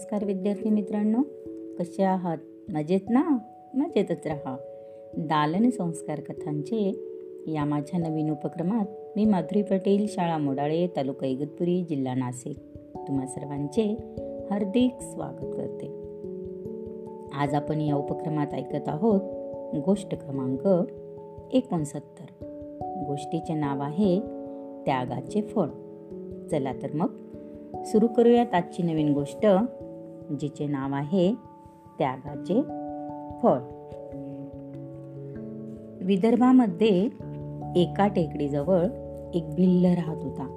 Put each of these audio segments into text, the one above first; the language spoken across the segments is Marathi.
नमस्कार विद्यार्थी मित्रांनो कसे आहात? मजेत ना? मजेतच राहा. दालन संस्कार कथांचे या माझ्या नवीन उपक्रमात मी माधुरी पटेल शाळा मोडाळे तालुका इगतपुरी जिल्हा नाशिक. तुम्हा सर्वांचे हार्दिक स्वागत करते. आज आपण या उपक्रमात ऐकत आहोत गोष्ट क्रमांक एकोणसत्तर. गोष्टीचे नाव आहे त्यागाचे फळ. चला तर मग सुरू करूयात आजची नवीन गोष्ट. जिचे नाव आहे त्यागाचे फळ. विदर्भामध्ये एका टेकडीजवळ एक भिल्ल राहत होता.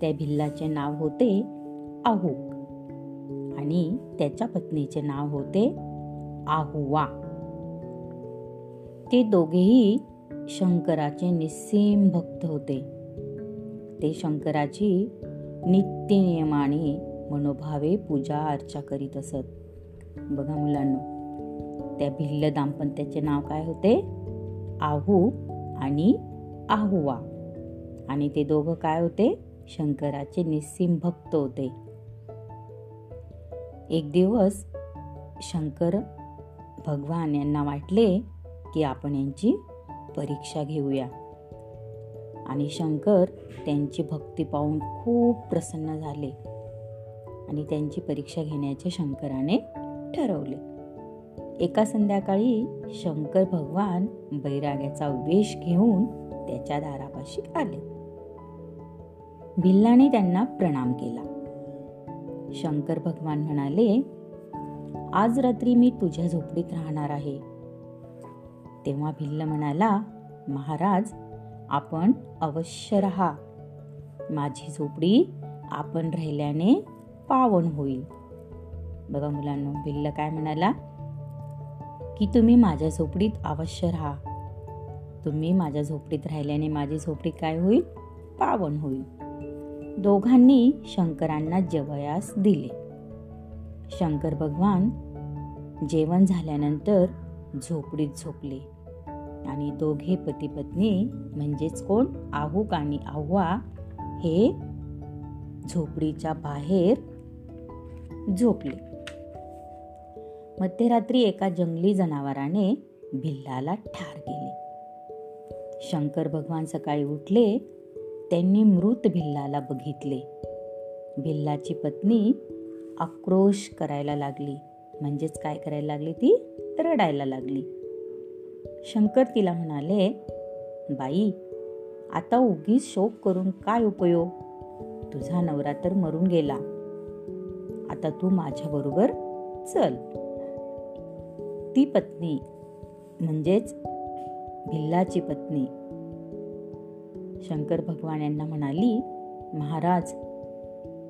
त्या भिल्लाचे नाव होते आहूक आणि त्याच्या पत्नीचे नाव होते आहुवा. ते दोघेही शंकराचे निस्सीम भक्त होते. ते शंकराची नित्यनियमाने मनोभावे पूजा अर्चा करीत असत. बघा मुलांना त्या भिल्ल दाम्पत्याचे नाव काय होते? आहू आणि आहुवा. आणि ते दोघं काय होते? शंकराचे निस्सीम भक्त होते. एक दिवस शंकर भगवान यांना वाटले की आपण यांची परीक्षा घेऊया. आणि शंकर त्यांची भक्ती पाहून खूप प्रसन्न झाले. आणि त्यांची परीक्षा घेण्याचे शंकराने ठरवले. एका संध्याकाळी शंकर भगवान बैराग्याचा वेश घेऊन त्याच्या दारापाशी आले. भिल्लाने त्यांना प्रणाम केला. शंकर भगवान म्हणाले आज रात्री मी तुझ्या झोपडीत राहणार आहे. तेव्हा भिल्ल म्हणाला महाराज आपण अवश्य राहा. माझी झोपडी आपण राहिल्याने पावन होईल. बघा मुलांना भिल्ल काय म्हणाला? की तुम्ही माझ्या झोपडीत अवश्य राहा. तुम्ही माझ्या झोपडीत राहिल्याने माझी झोपडी काय होईल? पावन होईल. दोघांनी शंकरांना जेवयास दिले. शंकर भगवान जेवण झाल्यानंतर झोपडीत झोपले. आणि दोघे पती पत्नी म्हणजेच कोण? आहुक आणि आव्हा हे झोपडीच्या बाहेर झोपले. मध्यरात्री एका जंगली जनावराने भिल्लाला ठार केले. शंकर भगवान सकाळी उठले त्यांनी मृत भिल्लाला बघितले. भिल्लाची पत्नी आक्रोश करायला लागली. म्हणजेच काय करायला लागली ती? रडायला लागली. शंकर तिला म्हणाले बाई आता उगीच शोक करून काय उपयोग? तुझा नवरा तर मरून गेला. आता तू माझ्याबरोबर चल. ती पत्नी म्हणजेच भिल्लाची पत्नी शंकर भगवान यांना म्हणाली महाराज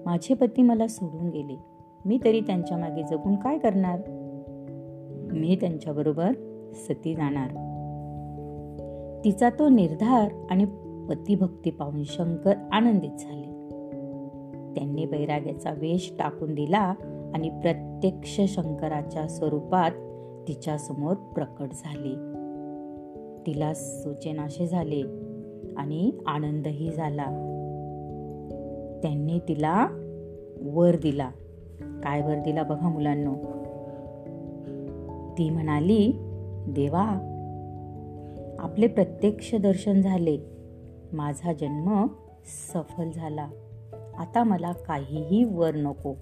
माझे पती मला सोडून गेले. मी तरी त्यांच्या मागे जगून काय करणार? मी त्यांच्याबरोबर सती जाणार. तिचा तो निर्धार आणि पतिभक्ती पाहून शंकर आनंदित झाले. त्यांनी बैराग्याचा वेश टाकून दिला आणि प्रत्यक्ष शंकराच्या स्वरूपात तिच्यासमोर प्रकट झाले. तिला सूचनाशे झाले आणि आनंदही झाला. त्यांनी तिला वर दिला. काय वर दिला बघा मुलांनो? ती म्हणाली देवा आपले प्रत्यक्ष दर्शन झाले. माझा जन्म सफल झाला. आता मला काहीही वर नको.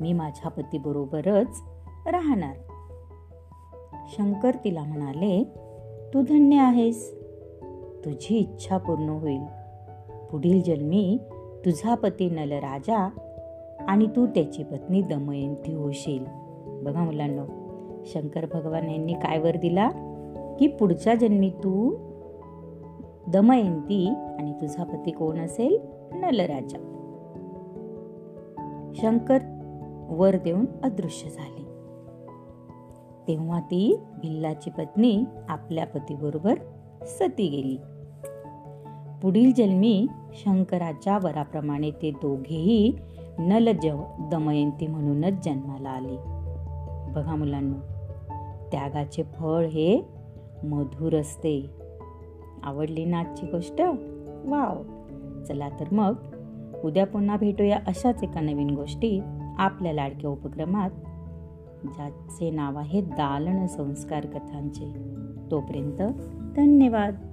मी माझ्या पतीबरोबरच राहणार. शंकर तिला म्हणाले तू धन्य आहेस. तुझी इच्छा पूर्ण होईल. पुढील जन्मी तुझा पती नल राजा आणि तू त्याची पत्नी दमयंती होशील. बघा मुलांना शंकर भगवान यांनी काय वर दिला? की पुढच्या जन्मी तू दमयंती आणि तुझा पती कोण असेल? नलराजा. शंकर वर देऊन अदृश्य झाले. तेव्हा ती भिल्लाची पत्नी आपल्या पतीबरोबर सती गेली. पुढील जन्मी शंकराच्या वराप्रमाणे ते दोघेही नल दमयंती म्हणूनच जन्माला आले. बघा मुलांना त्यागाचे फळ हे मधुर असते. आवडली ना आजची गोष्ट? वाव! चला तर मग. उद्या पुन्हा भेटूया अशाच एका नवीन गोष्टी आपल्या लाडक्या उपक्रमात ज्याचे नाव आहे दालन संस्कार कथांचे. तोपर्यंत धन्यवाद.